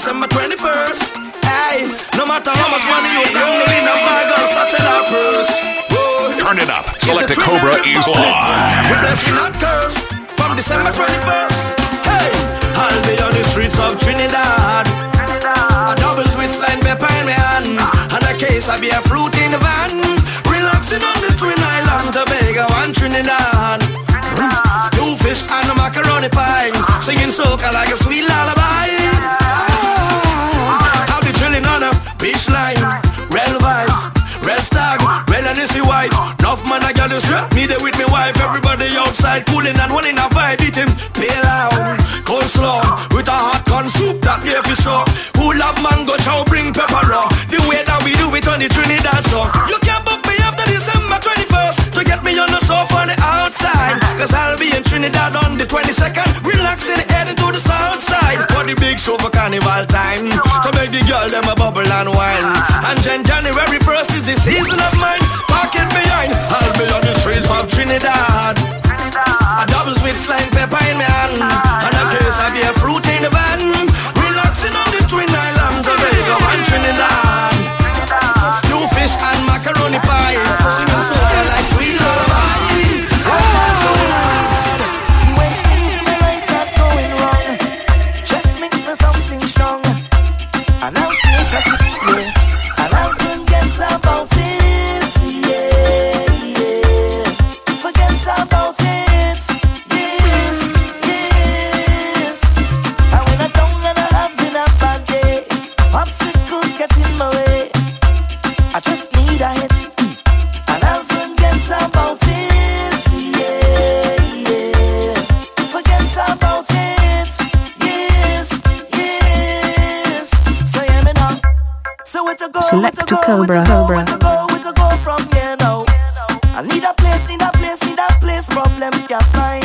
December 21st. Hey, no matter how much money you got, in a bag or such a purse. Turn it up. Select a Cobra is live. We blessing not curse from December 21st. Hey, I'll be on the streets of Trinidad. A double Swiss line pepper in my hand, and a case of beer fruit in the van. Relaxing on the Twin Island, Tobago and Trinidad. Stew fish and a macaroni pie, singing soca like a sweet lullaby. Enough man, I got this me there with me wife. Everybody outside cooling and one in a vibe, eating pelau, coleslaw with a hot corn soup that gave you so. Who love mango chow, bring pepper raw. The way that we do it on the Trinidad song. You can't book me after December 21st to get me on the sofa on the outside. Cause I'll be in Trinidad on the 22nd, relaxing, heading to the south side. For the big show for carnival time. To make the girl them a bubble and wine. And Trinidad. Go from here now? I need a place, need a place, need a place. Problems can't find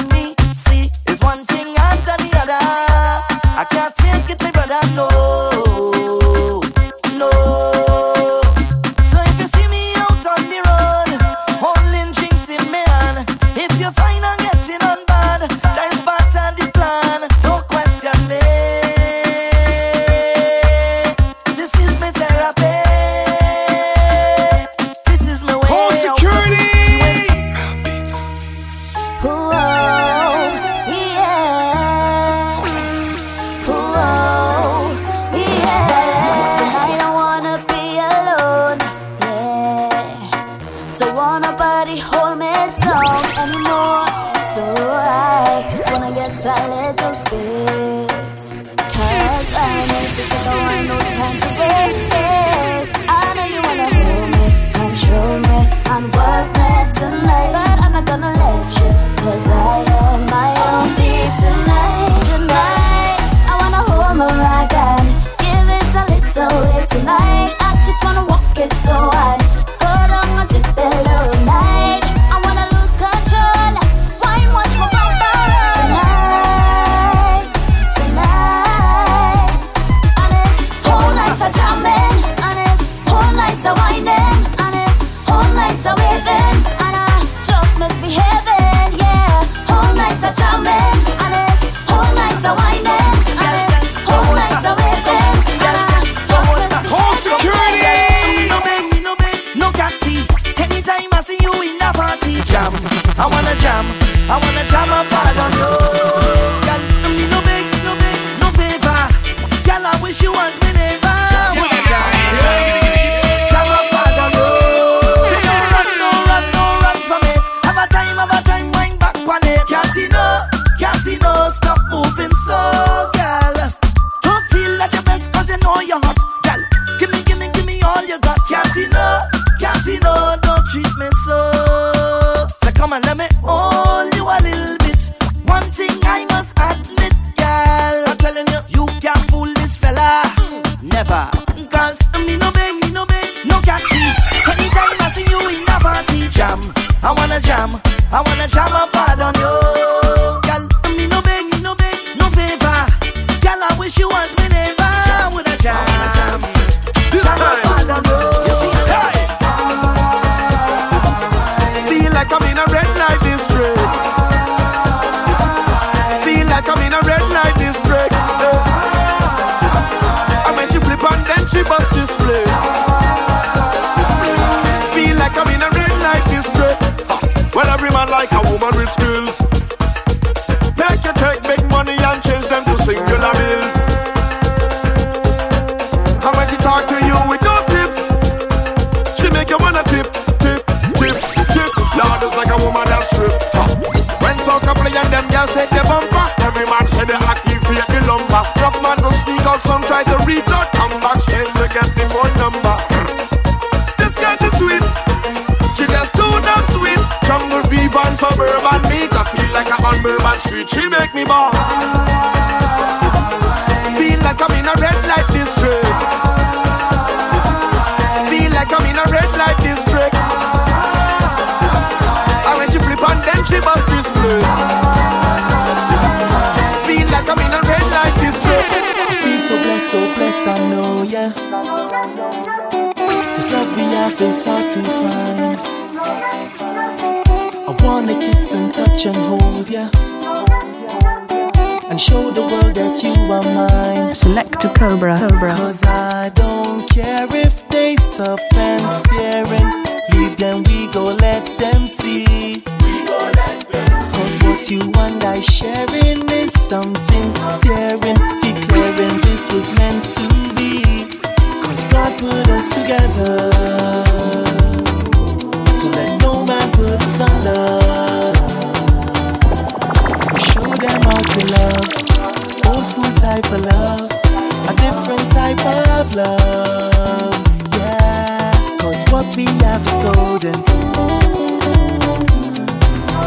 love. Yeah. Cause what we have is golden.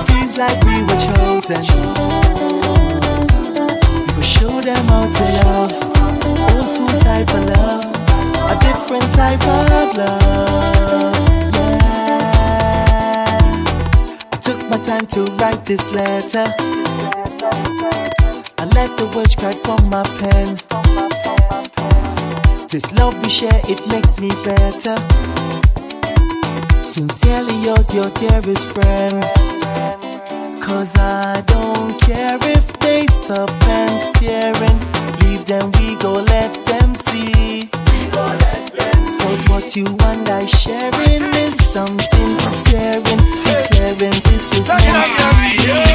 Feels like we were chosen. We will show them how to love. Old school type of love. A different type of love. Yeah. I took my time to write this letter. I let the words cry from my pen. This love we share, it makes me better. Sincerely yours, your dearest friend. Cause I don't care if they stop and staring. Leave them, we go let them see. Cause what you and I sharing is something daring. Declaring this was meant to be.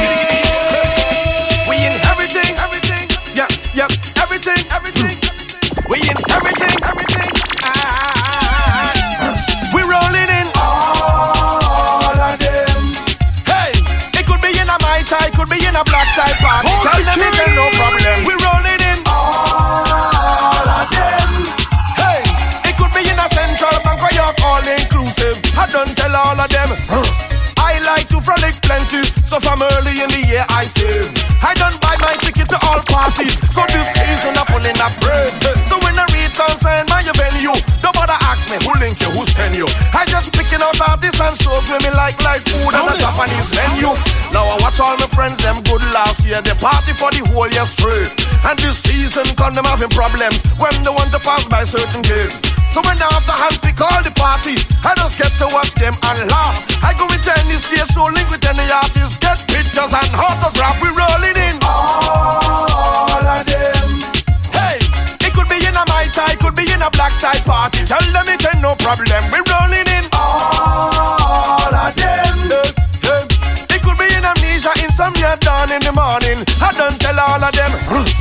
Be in a black tie party. Tell them it ain't no problem. We rolling in all of them. Hey, it could be in a central bank or you're all inclusive. I don't tell all of them. I like to frolic plenty, so from early in the year I save. I don't buy my ticket to all parties, so this just picking out artists and shows with me like like food at a Japanese menu. Now I watch all my friends them good last year, they party for the whole year straight. And this season come them having problems when they want to pass by certain gates. So when I have to hand pick all the party, I just get to watch them and laugh. I go with any stage show, link with any artist, get pictures and autograph. We rolling in all of them. Hey, it could be in a my tie, could be in a black tie party. Tell them it ain't no problem. We rolling in all of them. It could be in amnesia, insomnia dawn in the morning. I don't tell all of them.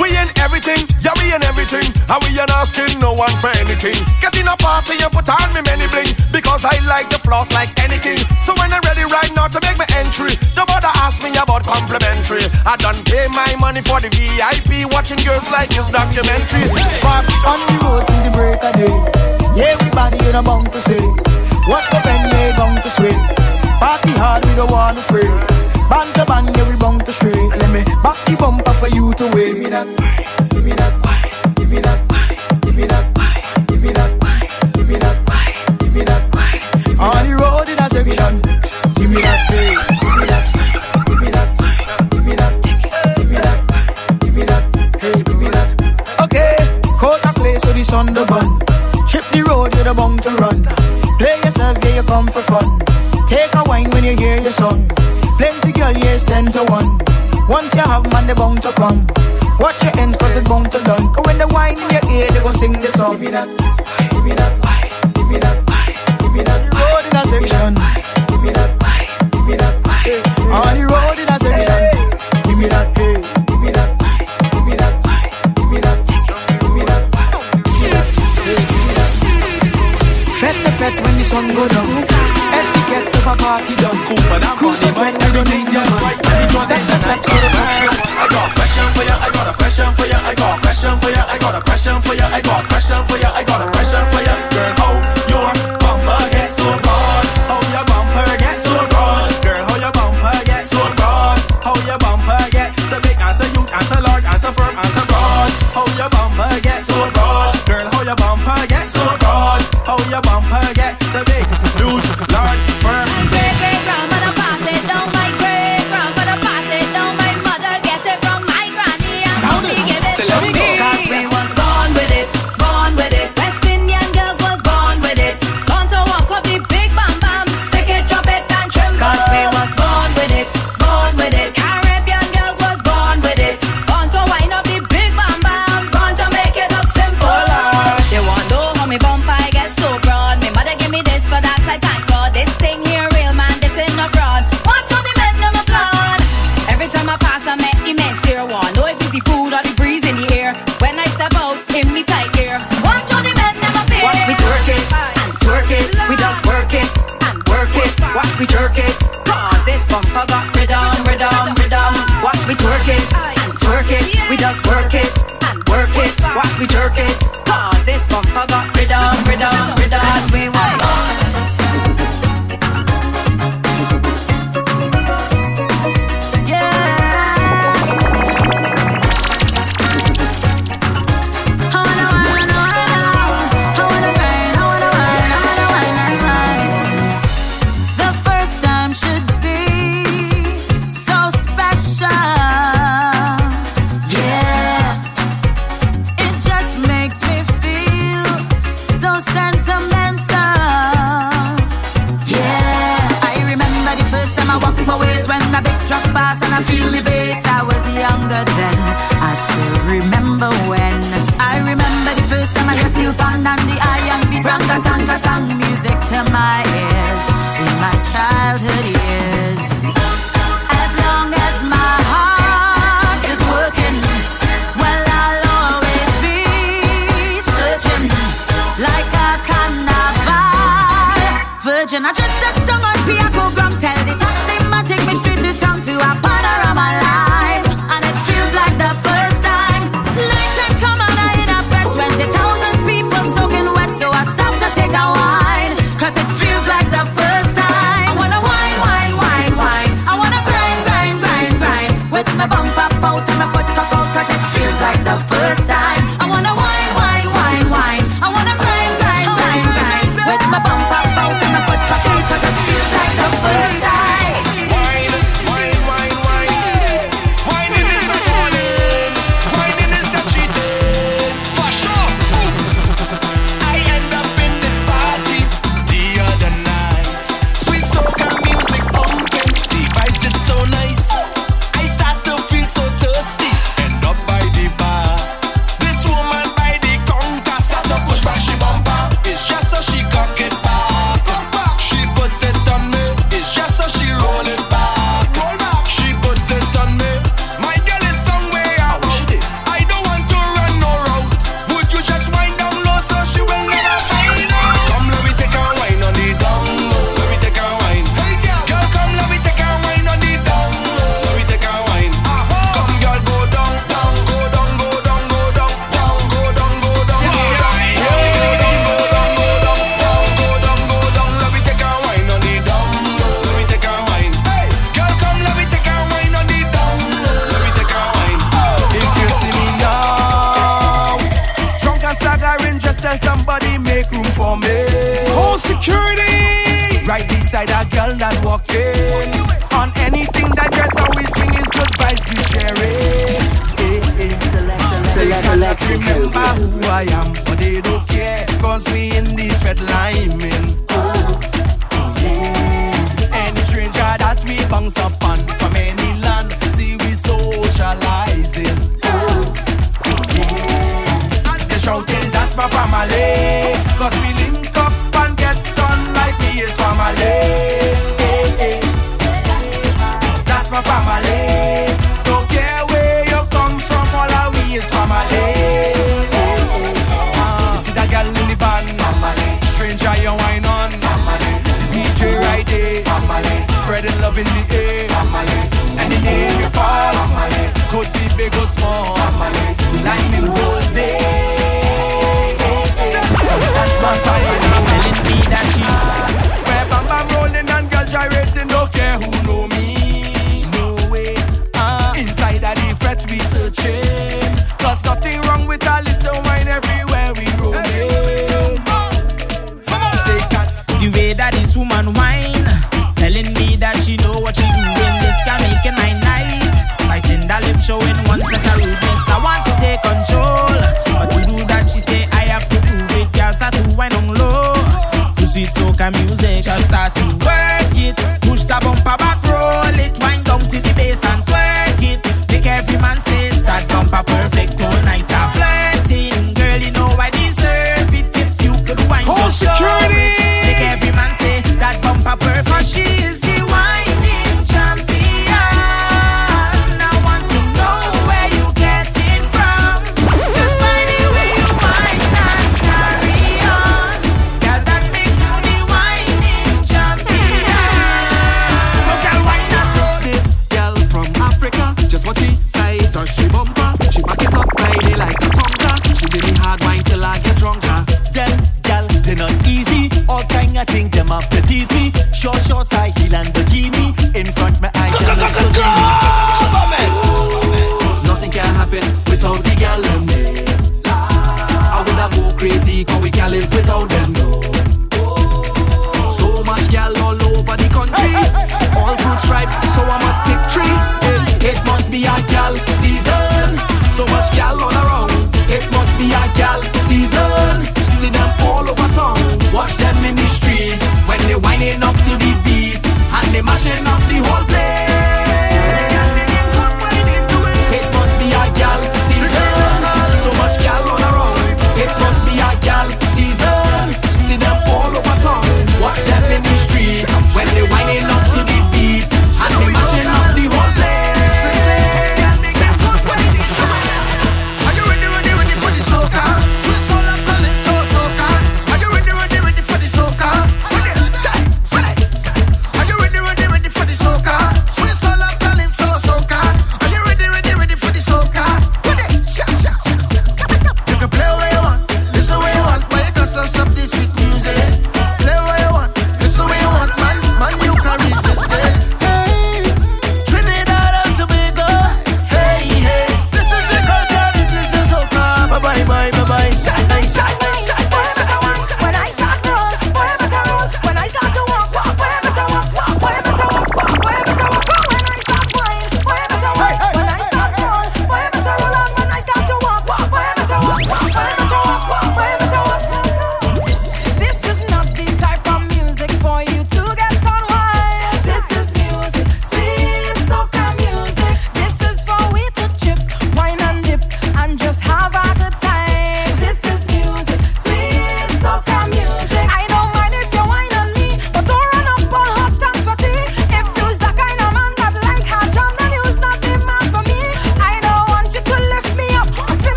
We in everything, yeah we in everything, and we ain't asking no one for anything. Get in a party and put on me many bling, because I like the floss like anything. So when I'm ready right now to make my entry, don't bother ask me about complimentary. I done pay my money for the VIP, watching girls like this documentary. But on the road till the break of day. Everybody in a bunk to say. What the pen they bound to sway. Party hard, we don't want to fray. Band to band, yeah, we bound to stray. Let me back the bumper for you to wait. Give me that, give me that, give me that, give me that, give me that, give me that, give me that. On the road in a section. Give me that, hey. give me that, give me that, give me that, give me that, give me that, hey, give me that. Okay, court a play so the sun the bun. Trip the road, you're the bound to run. You come for fun. Take a wine when you hear your song. Plenty girl, yes, ten to one. Once you have man, they bound to come. Watch your ends, cause it bound to done. Cause when the wine in your ear, they go sing the song. Give me that, without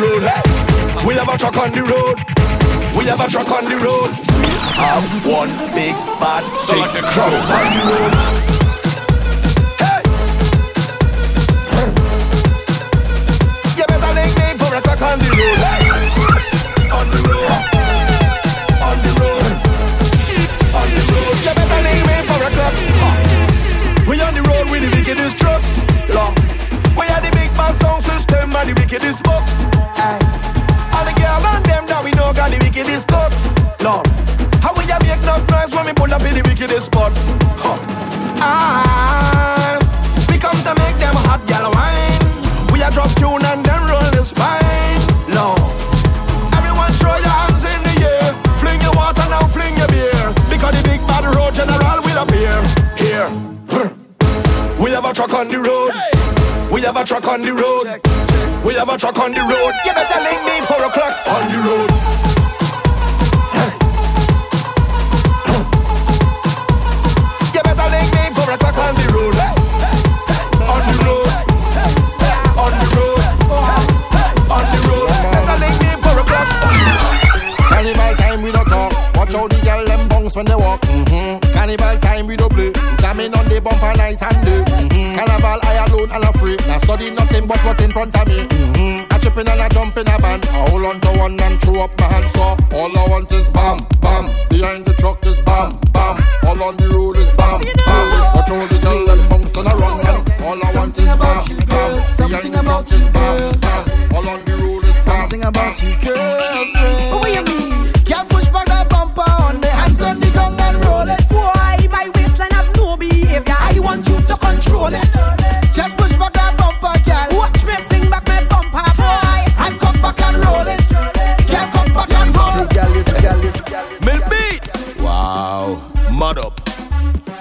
road. Hey. We have a truck on the road. We have a truck on the road. We have one big bad the truck crew. on the road. On the road. We have a truck on the road. You better link me four o'clock on the road. You better link me four o'clock on the road. On the road. On the road. On the road. Better link me four o'clock. Carnival time we don't talk. Watch how the girl them bounce when they walk. Mm-hmm. Carnival time we don't play. Jamming on the bumper night and alone and free. Now study nothing but what's in front of me. Mm-hmm. I tripping and I jump in a band. I hold on to one and throw up my hands. So all I want is bam, bam. Behind the truck is bam, bam. All on the road is bam, bam. Watch how the girl them bounce and around. And all I want is bam, bam. Something about you, bam, girl. All on the road is bam. Something about you, girlfriend. What you mean? Can't push back that bumper on the hands on the ground and roll it. Why my waistline have no behavior? I want you to control it.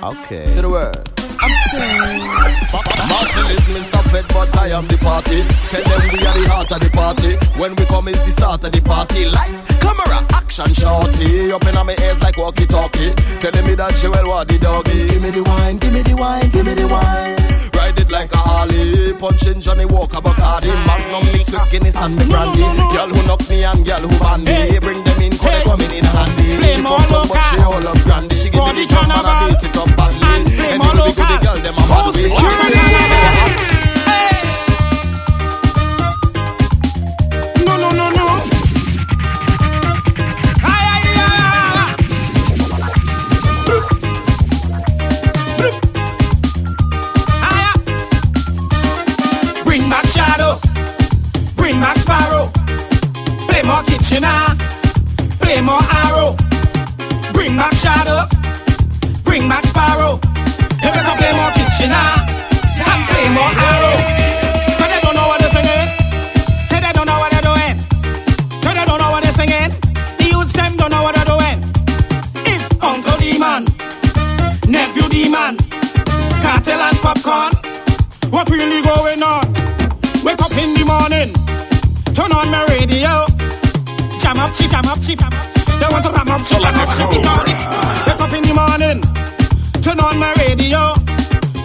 Okay. To the word. I'm saying. Marshall is Mr. Fed, but I am the party. Tell them we are the heart of the party. When we come, is the start of the party. Lights, camera, action, shorty. Up in my ears like walkie talkie. Telling me that she well want the doggy. Give me the wine, give me the wine, give me the wine. Ride it like a Harley. Punching Johnny Walker, Bacardi. Magnum mixed with Guinness and the brandy. Girl who knock me and girl who ban me. Bring them in, cause they coming in handy. She fuck up, but she all up brandy. She give me the the jump and I beat it up badly. And you the good local. girl, them a mad Oh, more play more arrow, bring back shadow, bring back sparrow, you better play more kitchener ah. and play more arrow. 'Cause they don't know what they're singing. Say they don't know what they're doing. So they don't know what they're singing. The youths them don't know what they're doing. It's Uncle D-Man, Nephew D-Man, Cartel and Popcorn. What really going on? Wake up in the morning, turn on my radio. Jam up, chi, jam up, chi, jam up. They want to ram up, chi, jam up, chi, jam up. Wake up in the morning, turn on my radio.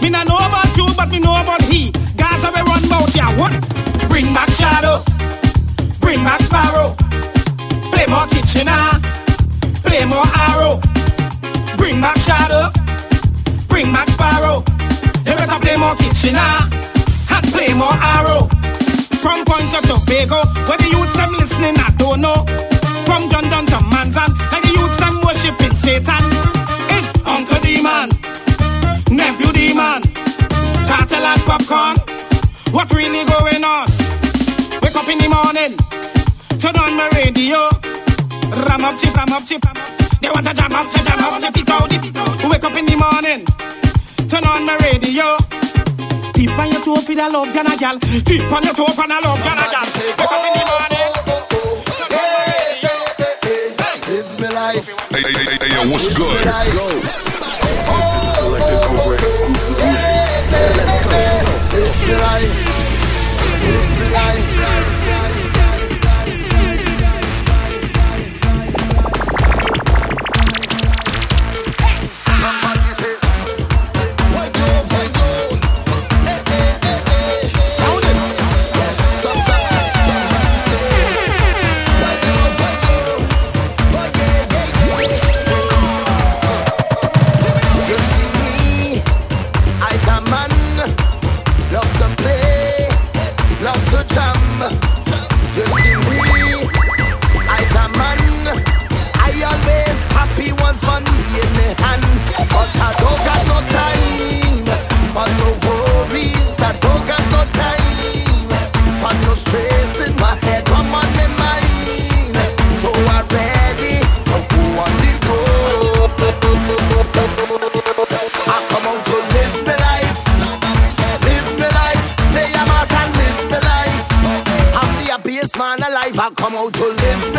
Me not know about you, but me know about he. Guys have a run about ya. What? Bring back shadow, bring back sparrow. Play more kitchener, ah. play more arrow. Bring back shadow, bring back sparrow. You better play more kitchener ah. and play more arrow. Point to Tobago, where the youths them listening, I don't know. From John John to Manzan, like the youths them worshiping Satan. It's Uncle D-Man, Nephew D-Man, Cartel and Popcorn. What really going on? Wake up in the morning, turn on my radio. Ram up, chip, ram up, chip, ram up. They want to jam up, to jam up, chip it out, it out. Wake up in the morning, turn on my radio. Tip on your toe for the love, can I gal? Tip on your toe for the love, can I gal? Wake up in the morning. Live me life. Hey, hey, hey, hey, yo, what's good? Let's go. This is a selected Cobra exclusive mix. Let's go. Live me life. Live me life. Come out to live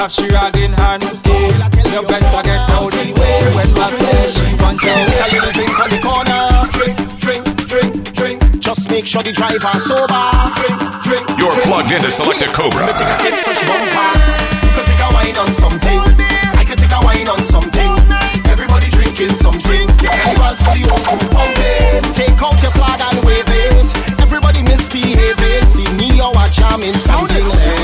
Have she in hand. You better get out the way. When my play she wants out A little drink on the corner. Drink, drink, drink, drink. Just make sure the driver sober. Drink, drink, You're drink, plugged into Selected Cobra. Take a such You could take a wine on something. I could take a wine on something. Everybody drinking something. For the one who pump it Take out your flag and wave it. Everybody See me oh, or a something.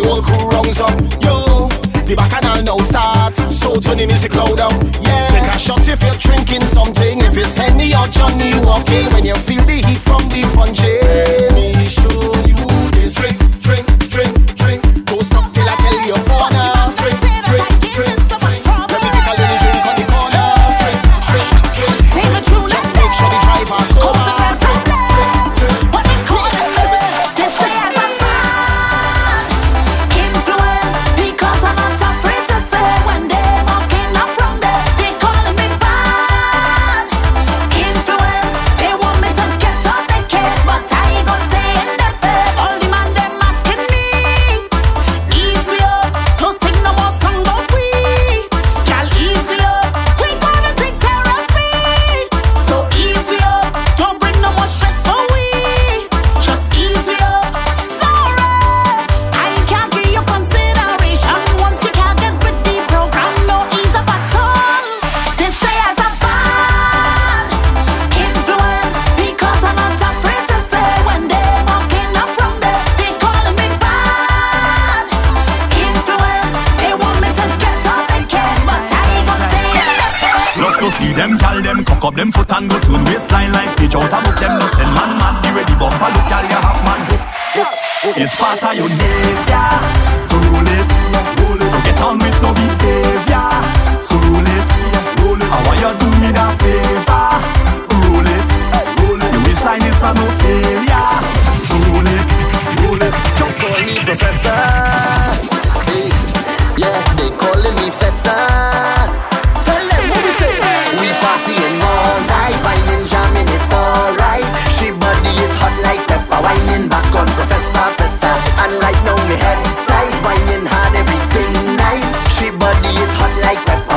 the whole crew rounds up. Yo, the bacchanal now start. So turn the music louder. Yeah. Take a shot if you're drinking something. If it's Henny or Johnny walking, when you feel the heat from the punching, let eh, me show you. Cock up them foot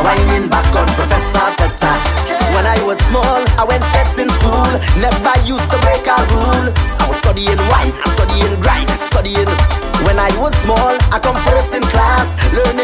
whining back on Professor Tata. When I was small, I went set in school. Never used to break a rule. I was studying wine, I studying grind, studying. When I was small, I come first in class, learning.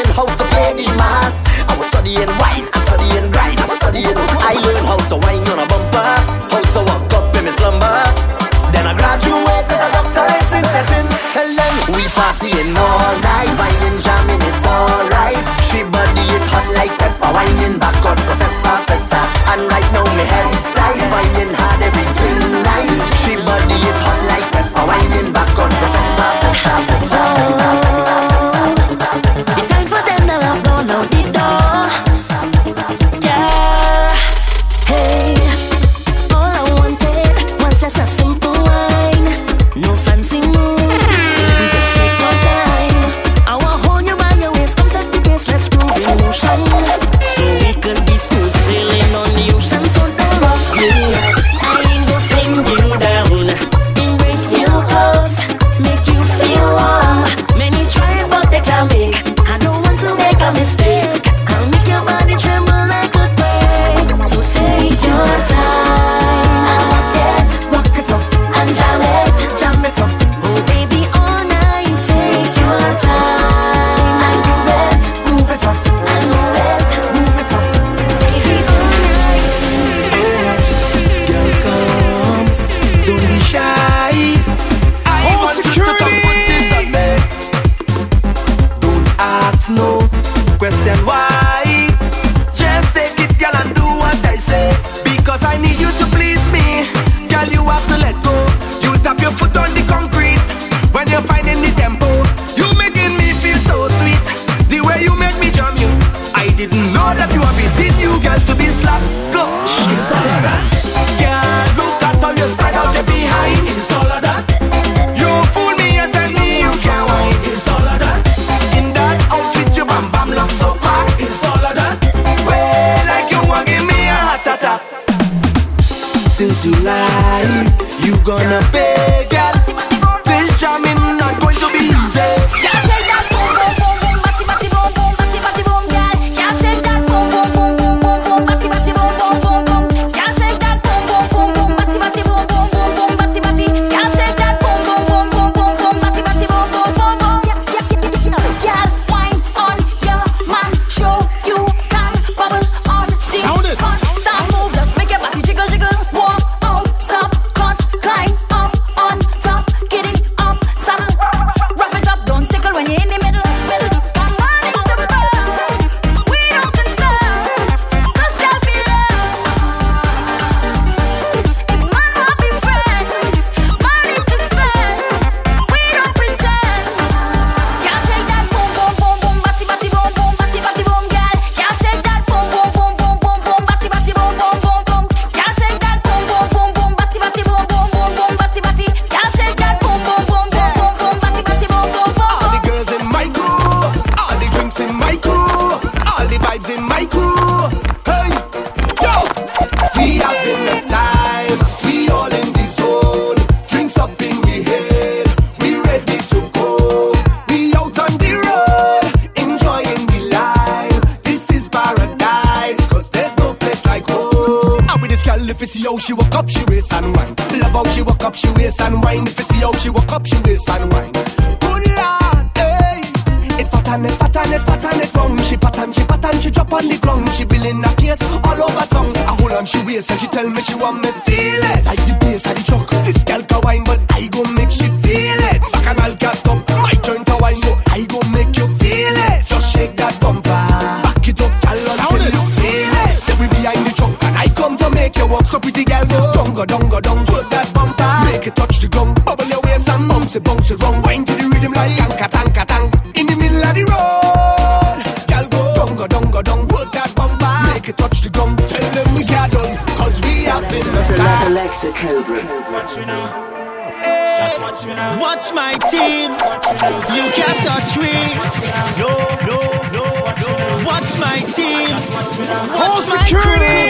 Home security.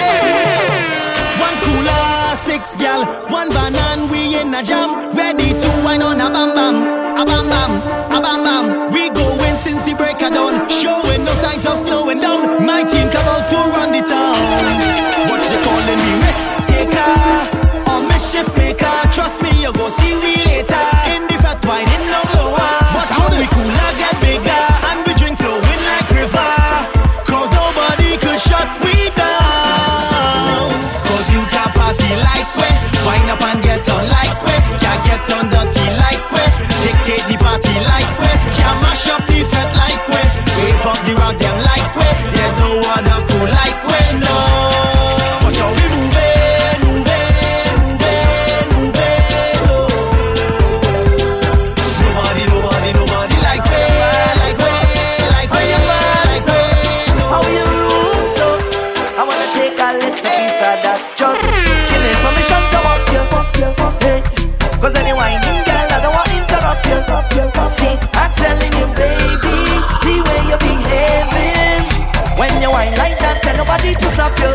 Hey. One cooler, six gal, one banana. we in a jam. Ready to wine on a bam bam, a bam bam. ready to stop you.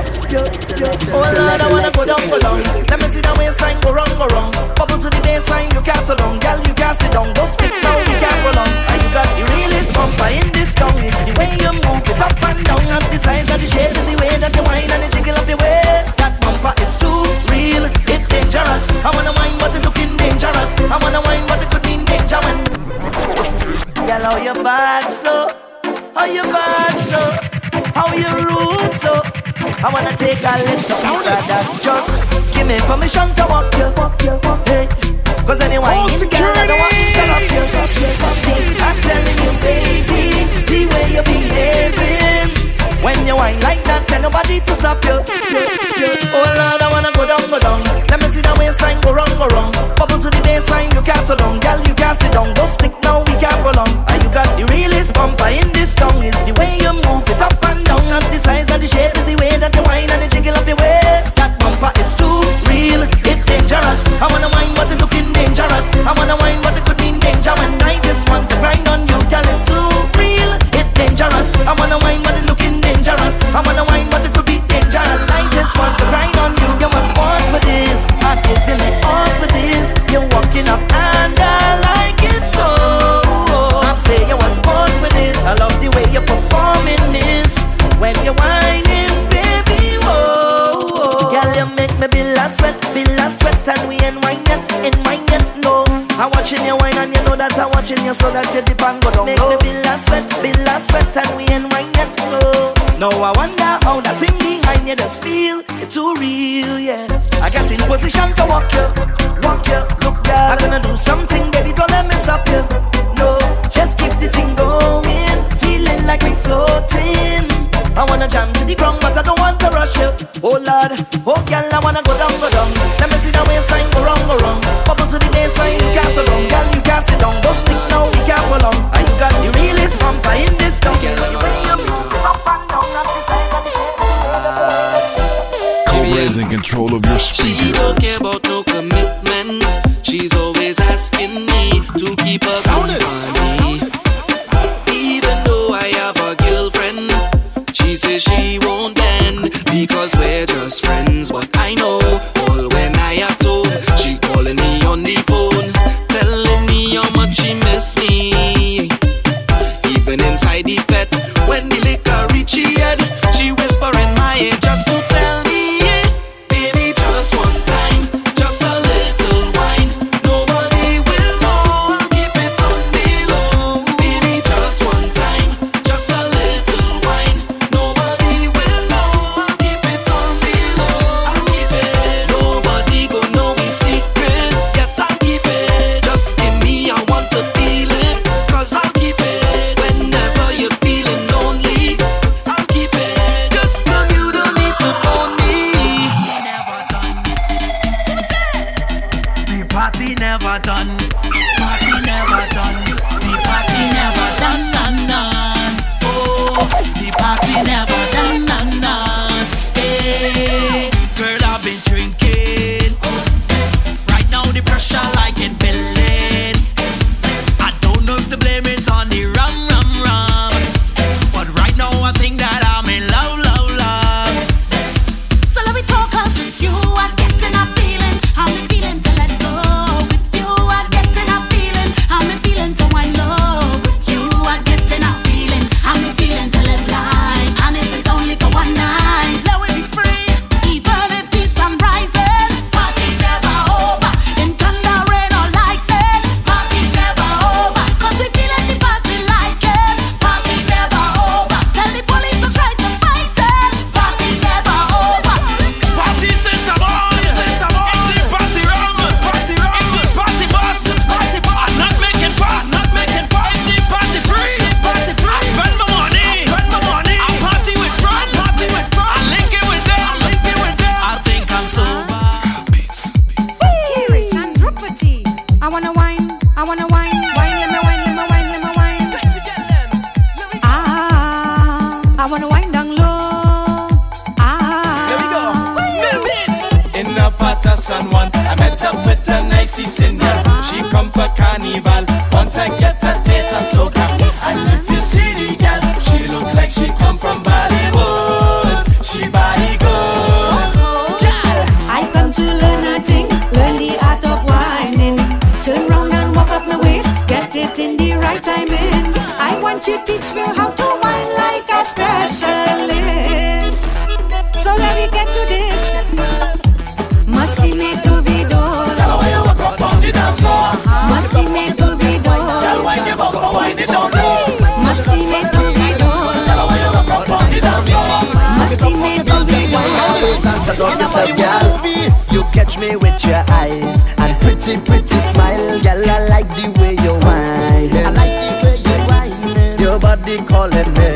Oh Lord, I wanna go down, go down. Let me see the waistline go round, go round. Bubble to the baseline, you can't sit down, girl, you can't sit down. Don't stick down, you can't go long. And you got the realest bumper in this town. It's the way you move it up and down, and the size of the shape, and the way that you whine and the tickle of the waist. That bumper is too real, it's dangerous. I wanna whine, but it looking dangerous. I wanna whine, but it could mean danger when. Girl, how you bad so? How you bad so? How you rude so? I wanna take a little inside. That's just give me permission to walk you. Hey, cause anyway, oh, girl, I don't want to stand up you. See, I'm telling you, baby, the way you're behaving. When you whine like that, tell nobody to stop you. Oh Lord, I wanna go down, go down. Let me see that waistline go wrong, go wrong. Bubble to the baseline, you can't so long, girl, you can't sit down. Don't stick now, we can't prolong. And you got the realest bumper in this town. It's the way you move it up and down, not the size not the shape it's the way that you whine and the jiggle of the waist. That bumper is too real, it's dangerous. I wanna whine, but it looking dangerous. I wanna whine, but it ain't mine yet, no. I'm watching you wine and you know that I'm watching you so that you dip and go down Make low. the bill a sweat, bill a sweat and we ain't wine yet, no. Now I wonder how that thing behind you just feel. It's too real, yeah. I got in position to walk you, walk you, look girl. I'm gonna do something, baby, don't let me stop you. No, just keep the thing going, feeling like we floating. I wanna jam to the ground, but I don't want to rush you. Oh Lord, oh girl, I wanna go down, go down. Let me see the waistline go wrong, go wrong. Bubble to the baseline, you can't sit down, girl, you can't sit down. Don't stick now, we can't go long. And you got the realest bumper in this town. Girl, the way you move it up and down, that's the side of the Cobra is in control of your She don't care about no commitments. She's always asking me to keep her company. Video. Dance around yourself, girl. You catch me with your eyes and pretty, pretty smile, girl. I like the way you whine. I like the way you whine. Your body calling me.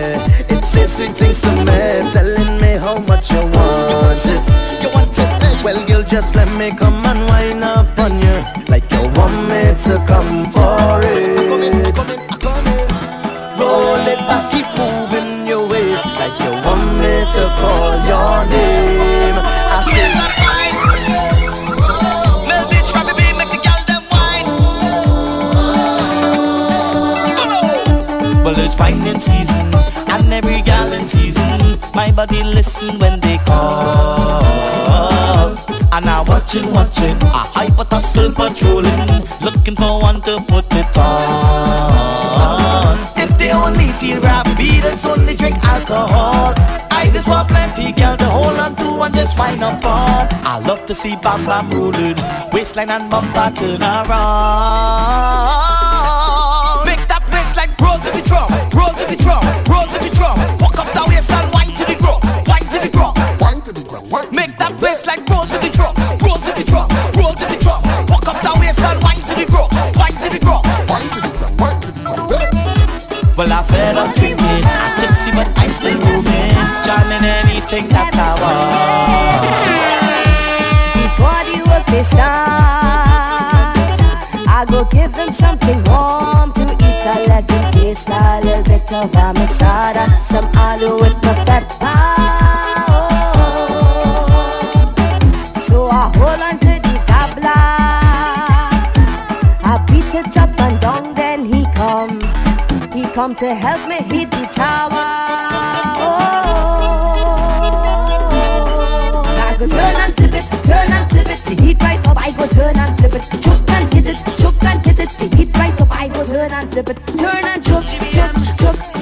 It says sweet things to me, telling me how much you want it. You want it? Well, girl, just let me come and wind up on you anybody listen when they call. And I'm watching, watching a hypothetical patrolling, looking for one to put it on. If they only feel rap beaters only drink alcohol. I just want plenty girl to hold on to and just find a ball. I love to see Bam Bam rolling, waistline and bumper turn around. Make that waistline roll to the drum, roll to the drum. I fed up creeping Tipsy but I still moving Charming anything that I want. Before the workday starts I go give him something warm to eat. I let him taste a little bit of a masada Some alu with the pepper come to help me hit the tower. Oh, I go turn and flip it, turn and flip it, the heat right up. I go turn and flip it, Chuck and hit it, chuck and hit it, the heat right up. I go turn and flip it, turn and chuck, chuck, chuck.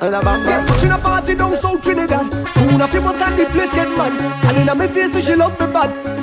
And I'm back. Yeah, a party down South Trinidad. Tune up, you must and the place get mad. And in me face, she love me bad.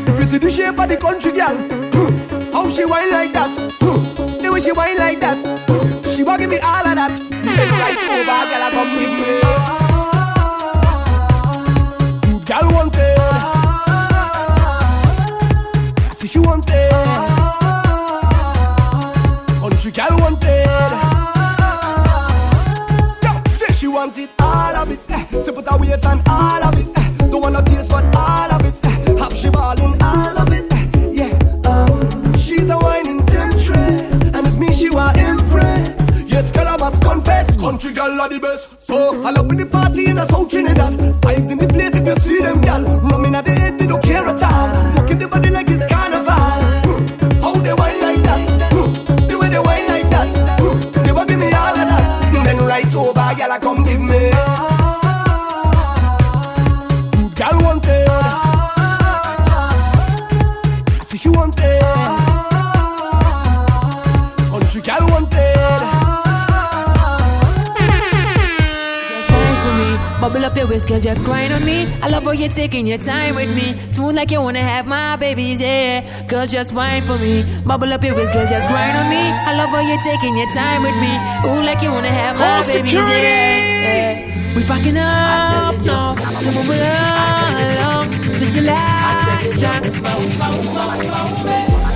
taking your time with me. Smooth like you wanna have my babies, yeah. girls just wine for me. Bubble up your waist, girl, just grind on me. I love how you're taking your time with me. Ooh, like you wanna have Call my babies, security. yeah. yeah. We packing up, no. someone move it along. This your last shot.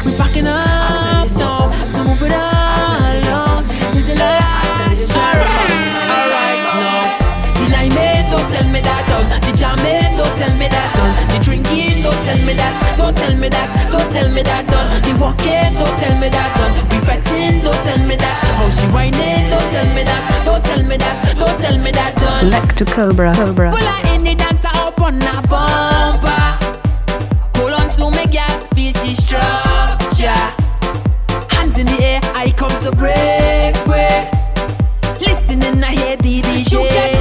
We packing up, no. someone move it along. This your last shot. Alright, no. Till I made, don't tell me that done. Did you make tell me that done. The drinking, don't tell me that. Don't tell me that. Don't tell me that done. The walking, don't tell me that done. We fretting, don't tell me that. How she whining, don't tell me that. Don't tell me that. Don't tell me that done. Select to Cobra. Cobra. Pull out in the dancer up on a bumper. Hold on to me, girl. Feel she structure. Hands in the air, I come to break. break. Listening, I hear the DJ.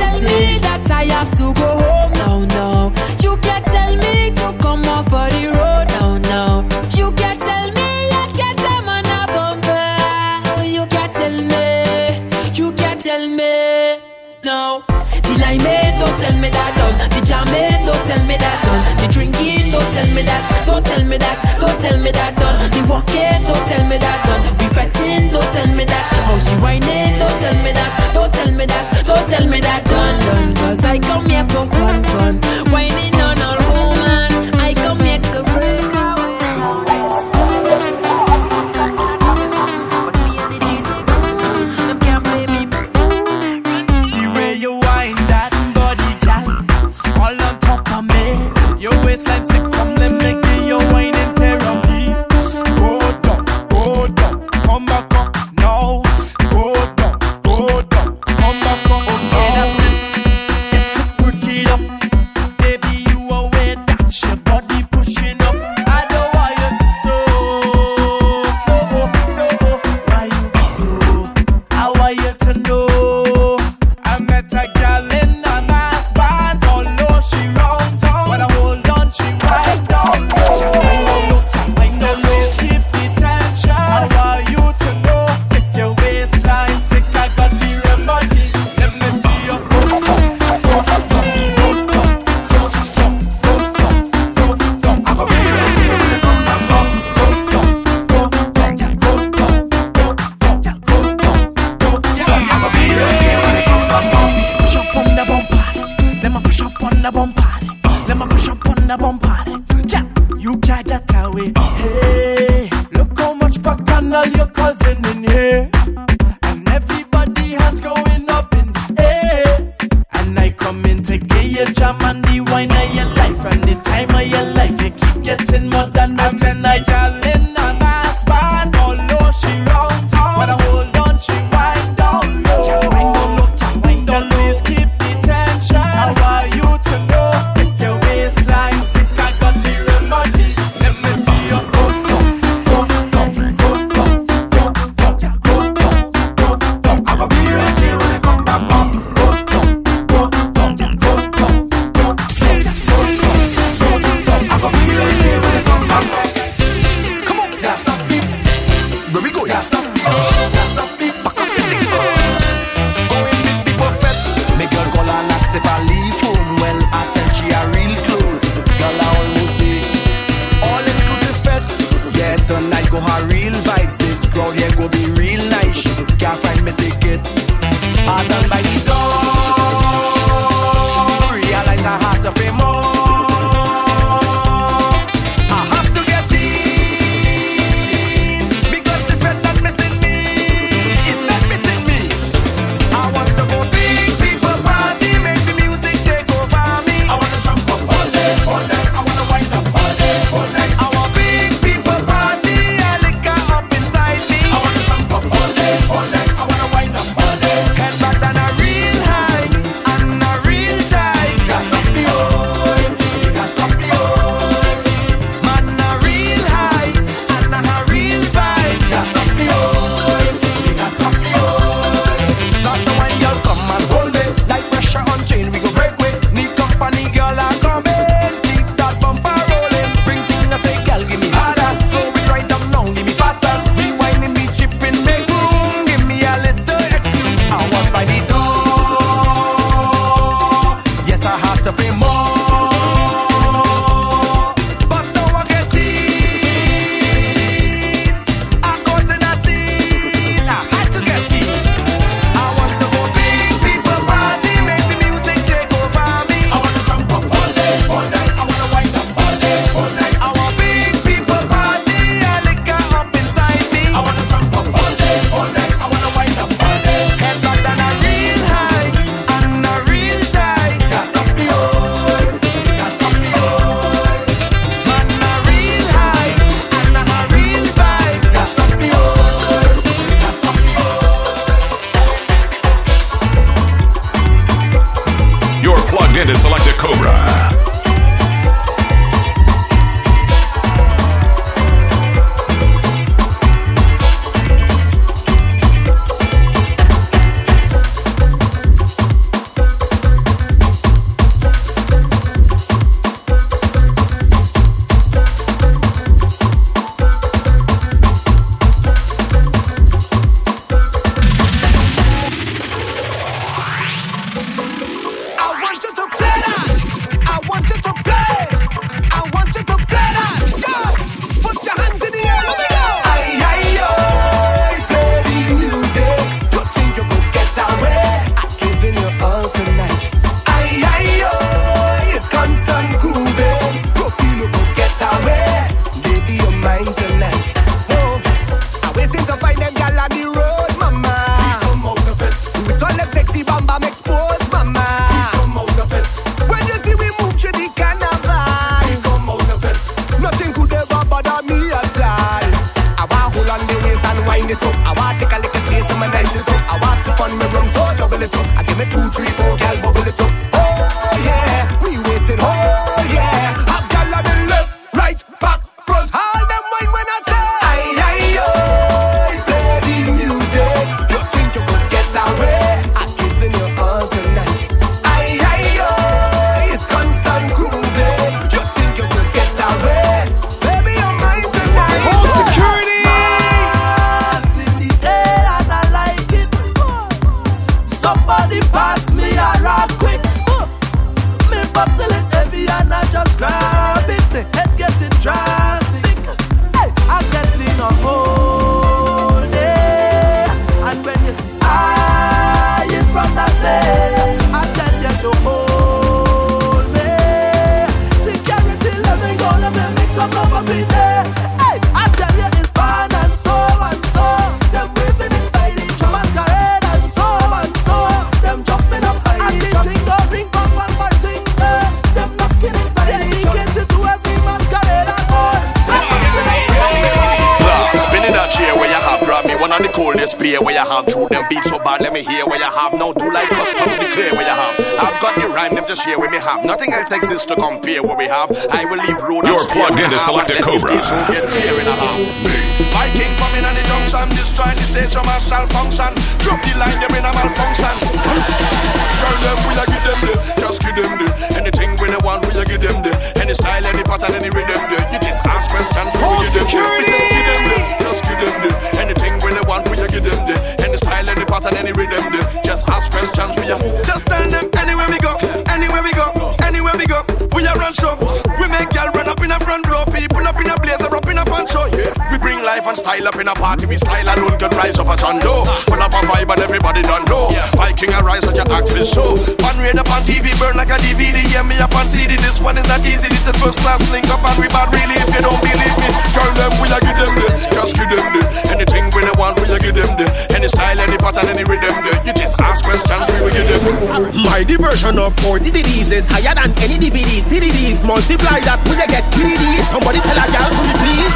jamming, don't tell me that done. The drinking, don't tell me that, don't tell me that, don't tell me that done. The walking, don't tell me that done. We fighting, don't tell me that. How she whining, don't tell me that, don't tell me that, don't tell me that done. done. Cause I come here for fun, fun, whining on. Else exists to compare what we have. I will leave road You're plugged into Selected Cobra. TV, burn like a DVD. Yeah, me up on CD. This one is not easy. This is first class link up and we bad really. If you don't believe me, tell them we a give them the, just give them the. Anything we they want, we a give them the. Any style, any pattern, any rhythm the. You just ask questions, we will give them. My diversion of 40 DVDs is higher than any DVD. CDDs multiply that when you get greedy. Somebody tell a girl to me please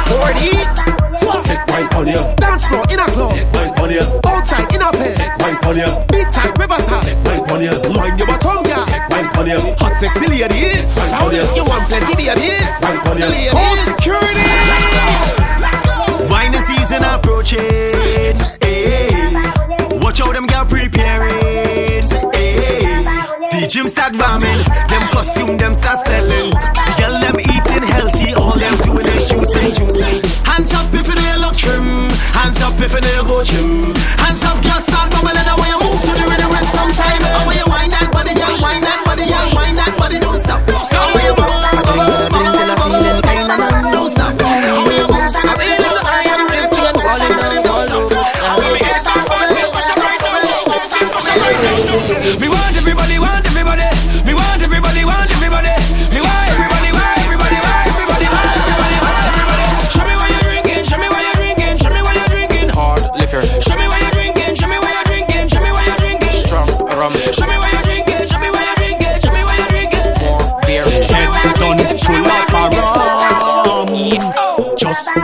40. Swap. Take wine on ya. Dance floor in a club. Take wine on ya. Outside in a pen. Take wine on ya. Beat side riverside. Take wine on ya. Mind your bottom girl. Take wine on ya. Hot sexy ladies. Wine on ya. You want plenty babies. Wine on ya. Ladies. Home security. Wine season approaching. Hey, watch how them girl preparing. Hey, the gym start ramming. Them costume them start selling. Up if you go gym.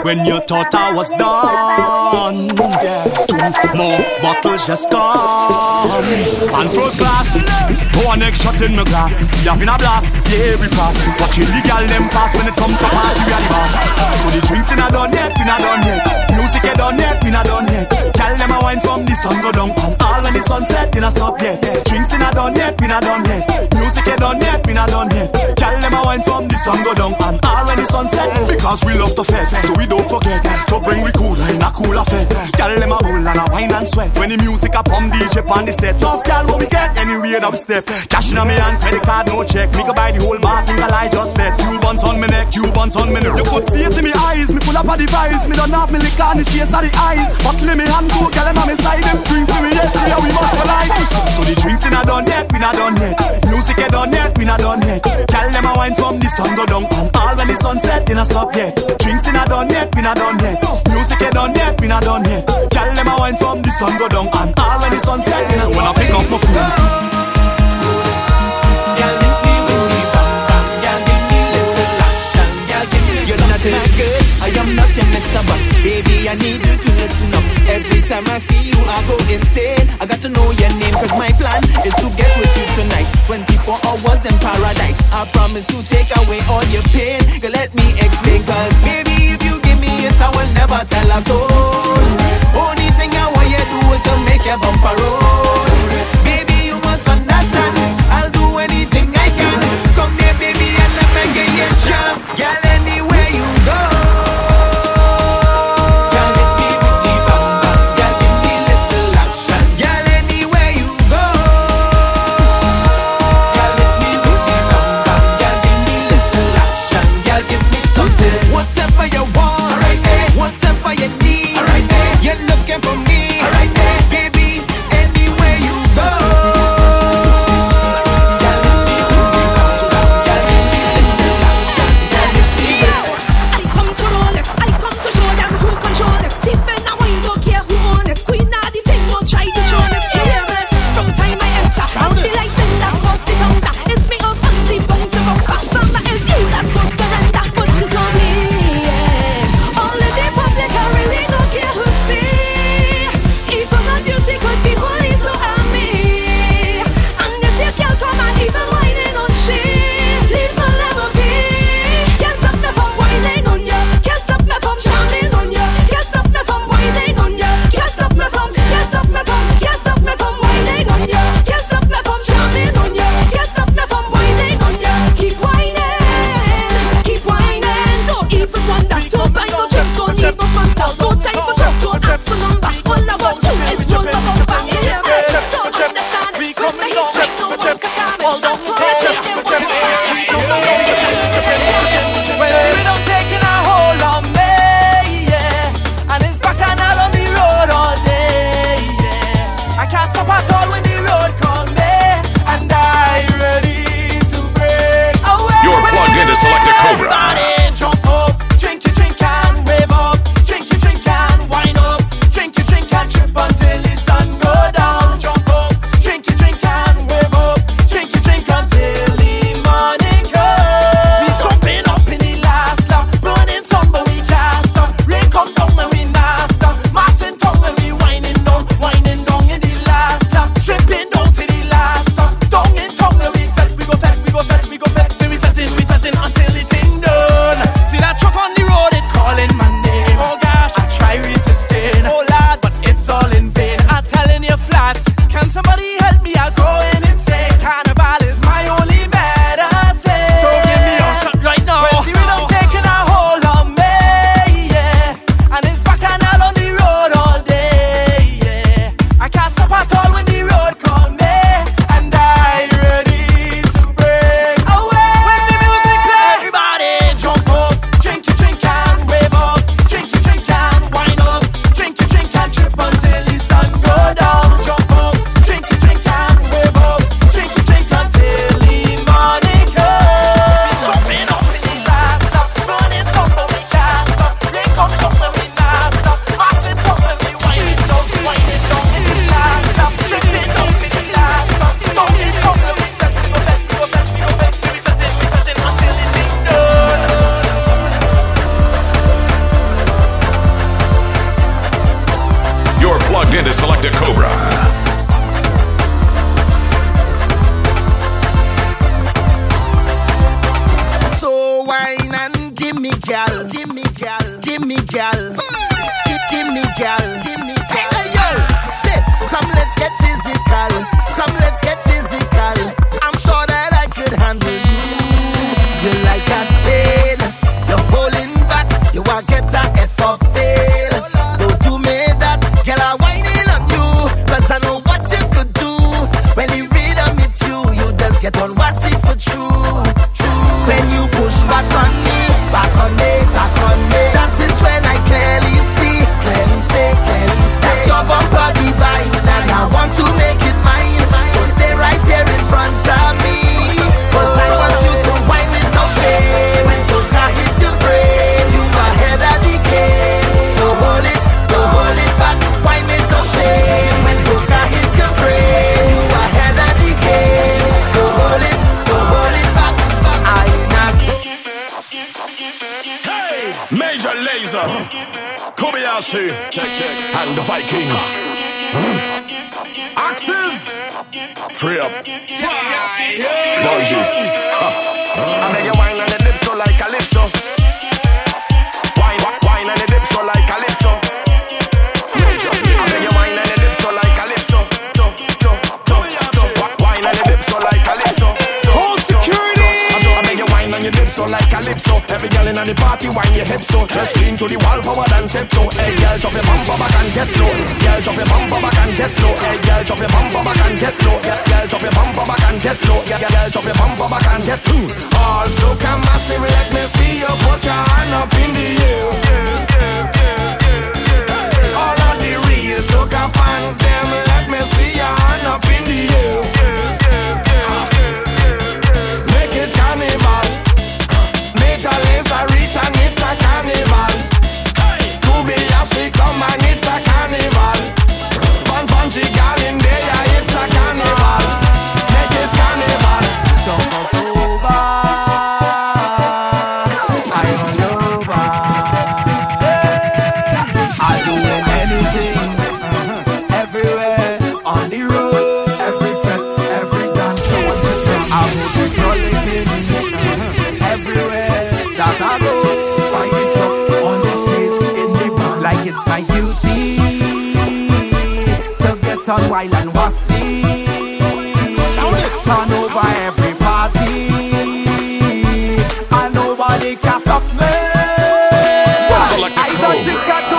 When you thought I was done, two more bottles just come. And first class, go on next shot in my glass. We having a blast, yeah we pass. Watching the gal them pass when it comes to party we are the boss. So the drinks in a done yet, we not done yet. Music a done yet, we not done yet. Gal them a wine from the sun go down and all when the sun set, we not stop yet. Drinks in a done yet, we not done yet. Music a done yet, we not done yet. Gal them a wine from the sun go down and all when the sun set. Because we love to fed, so we don't forget to bring we cooler in a cooler fed. Gal them a bull and a wine and sweat. When the music a pump DJ on the set, tough gal what we get anywhere that we step. Cash in a me hand, credit card no check. Me go buy the whole bar, think I just bet. Cubans on me neck, Cubans on me neck. You could see it in me eyes, me full up a device. Me don't have me liquor on the chase of the eyes. Buckle me hand go, gal them on me side. Them drinks in me head, yeah we must collide. So the drinks in a done yet, we not done yet. Music a done yet, we not done yet. Gal them a wine from the sun go down and all when the sun set, they not stop yet. Drinks in a done yet, we not done yet. Music a done yet, we not done yet. Gal them a wine from the sun go down and all when the sun set. When I pick up my phone. Not girl, I am not a Mr. But baby, I need you to listen up. Every time I see you, I go insane. I got to know your name, cause my plan is to get with you tonight. 24 hours in paradise. I promise to take away all your pain. Girl, let me explain, cause baby, if you give me it, I will never tell a soul. Only thing I want you to do is to make your bumper roll. Baby, you must understand. I'll do anything I can. Come here, baby, and let me get you jam. Girl, anywhere you Hold on, on the party, wind your hips so Let's lean to the wall forward and step low Hey girl, drop your bumper back and get low. Girl, drop your bumper back and get low. Hey girl, drop your bumper back and get low. Girl, drop your bumper back and get low. Girl, drop your bumper back and get low. Hmm. Also come massive, let me see you. Put your hand up in the air. All of the real soca fans, them let me see your hand up in the air. Turn Wild and Wassy. Turn over every party. And nobody can stop me. Eyes on Chicago.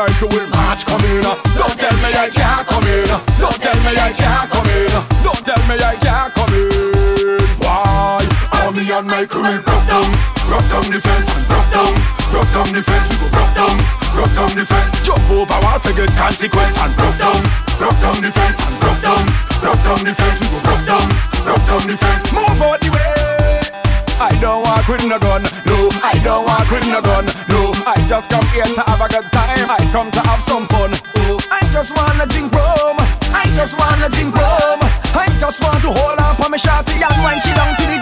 We'll march come in. Don't tell me I can't come in. Don't tell me I can't come in. Don't tell me I can't come in. Why? All me and my will broke down. Broke down the fence, broke down. Broke down the fence, broke down. Broke down the fence. Jump over wall for good consequence And broke down, broke down the fence And broke down, broke down the fence Broke down, broke down the fence. Move out the way. I don't want with a gun, no I don't want with a gun, just come here to have a good time. I come to have some fun. Ooh, I just wanna drink rum. I just wanna drink rum. I just want to hold up on my shawty and when she down to the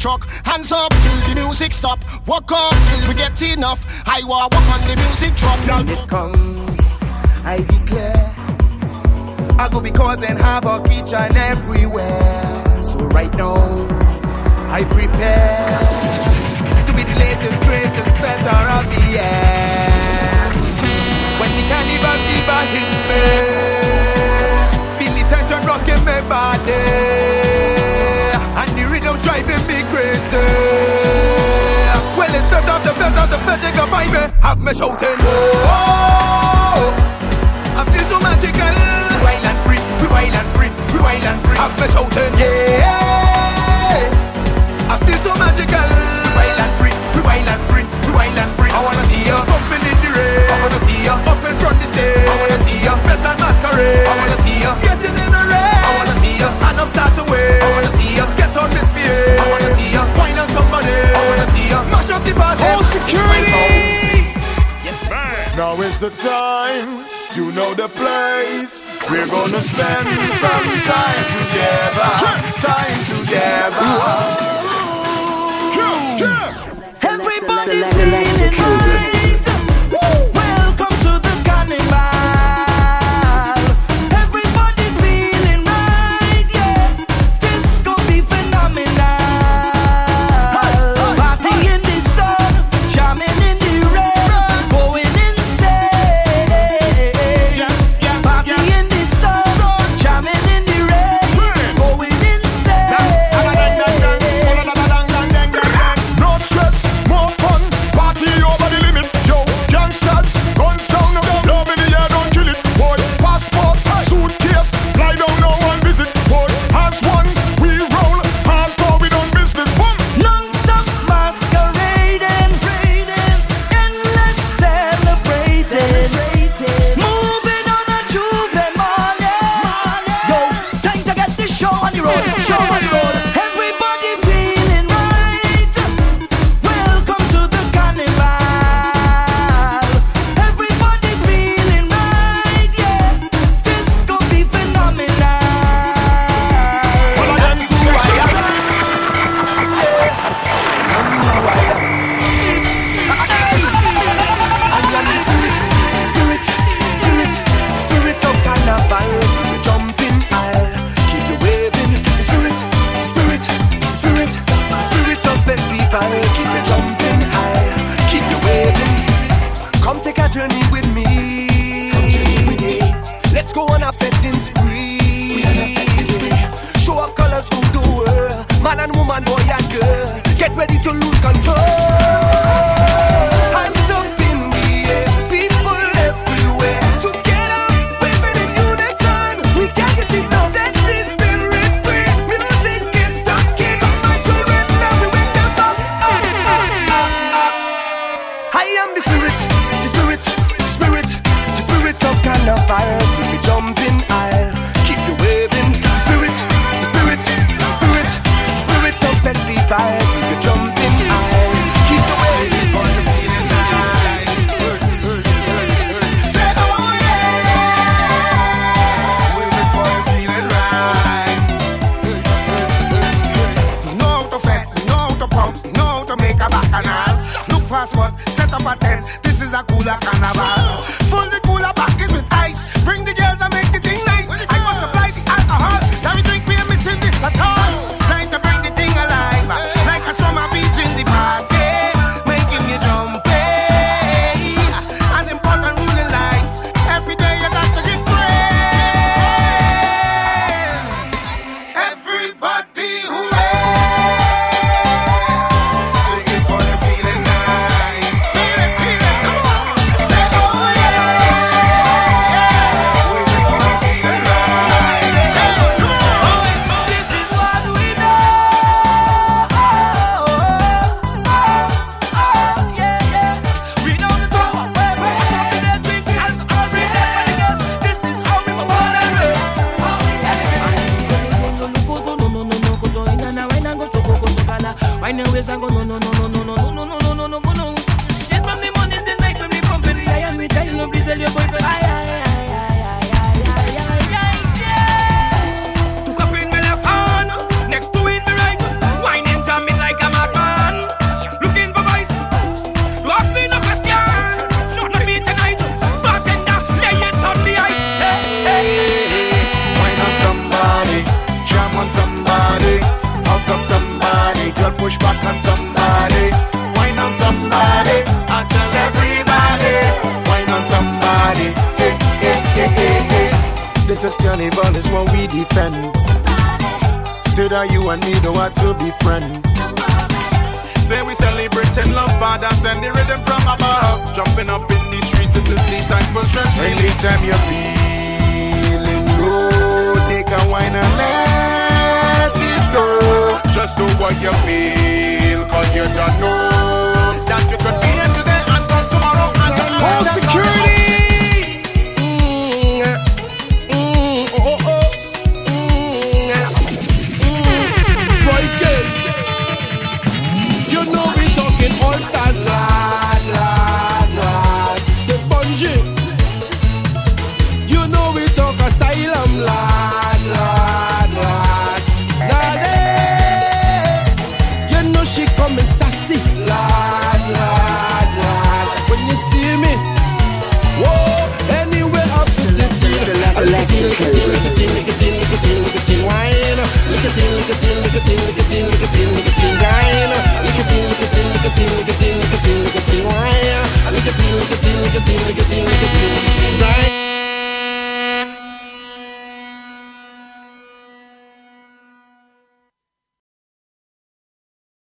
truck. Hands up till the music stop. Walk up till we get enough. I walk on the music drop. When it comes, I declare, I go be causing havoc each and everywhere. So right now, I prepare to be the latest, greatest feather of the year. When the carnival fever hits me, feel the tension rocking my body now driving me crazy. Well it's better, up the fed up the fed you can find me. Have me shouting oh, I feel so magical. Wild and free, we wild and free, we wild and free. Have me shouting yeah. I feel so magical. We wild and free, we wild and free, we wild and free. I wanna see ya. Bumping in the rain. I wanna see ya. Up in front the stage. I wanna see ya. Fed and masquerade. I wanna see ya. Getting in the rain you hand start to wave. I wanna see you get on misbehave. I wanna see you on somebody. I wanna see you mash up the party. Oh security! Yes, Now is the time. You know the place. We're gonna spend some time together. Time together. Feeling.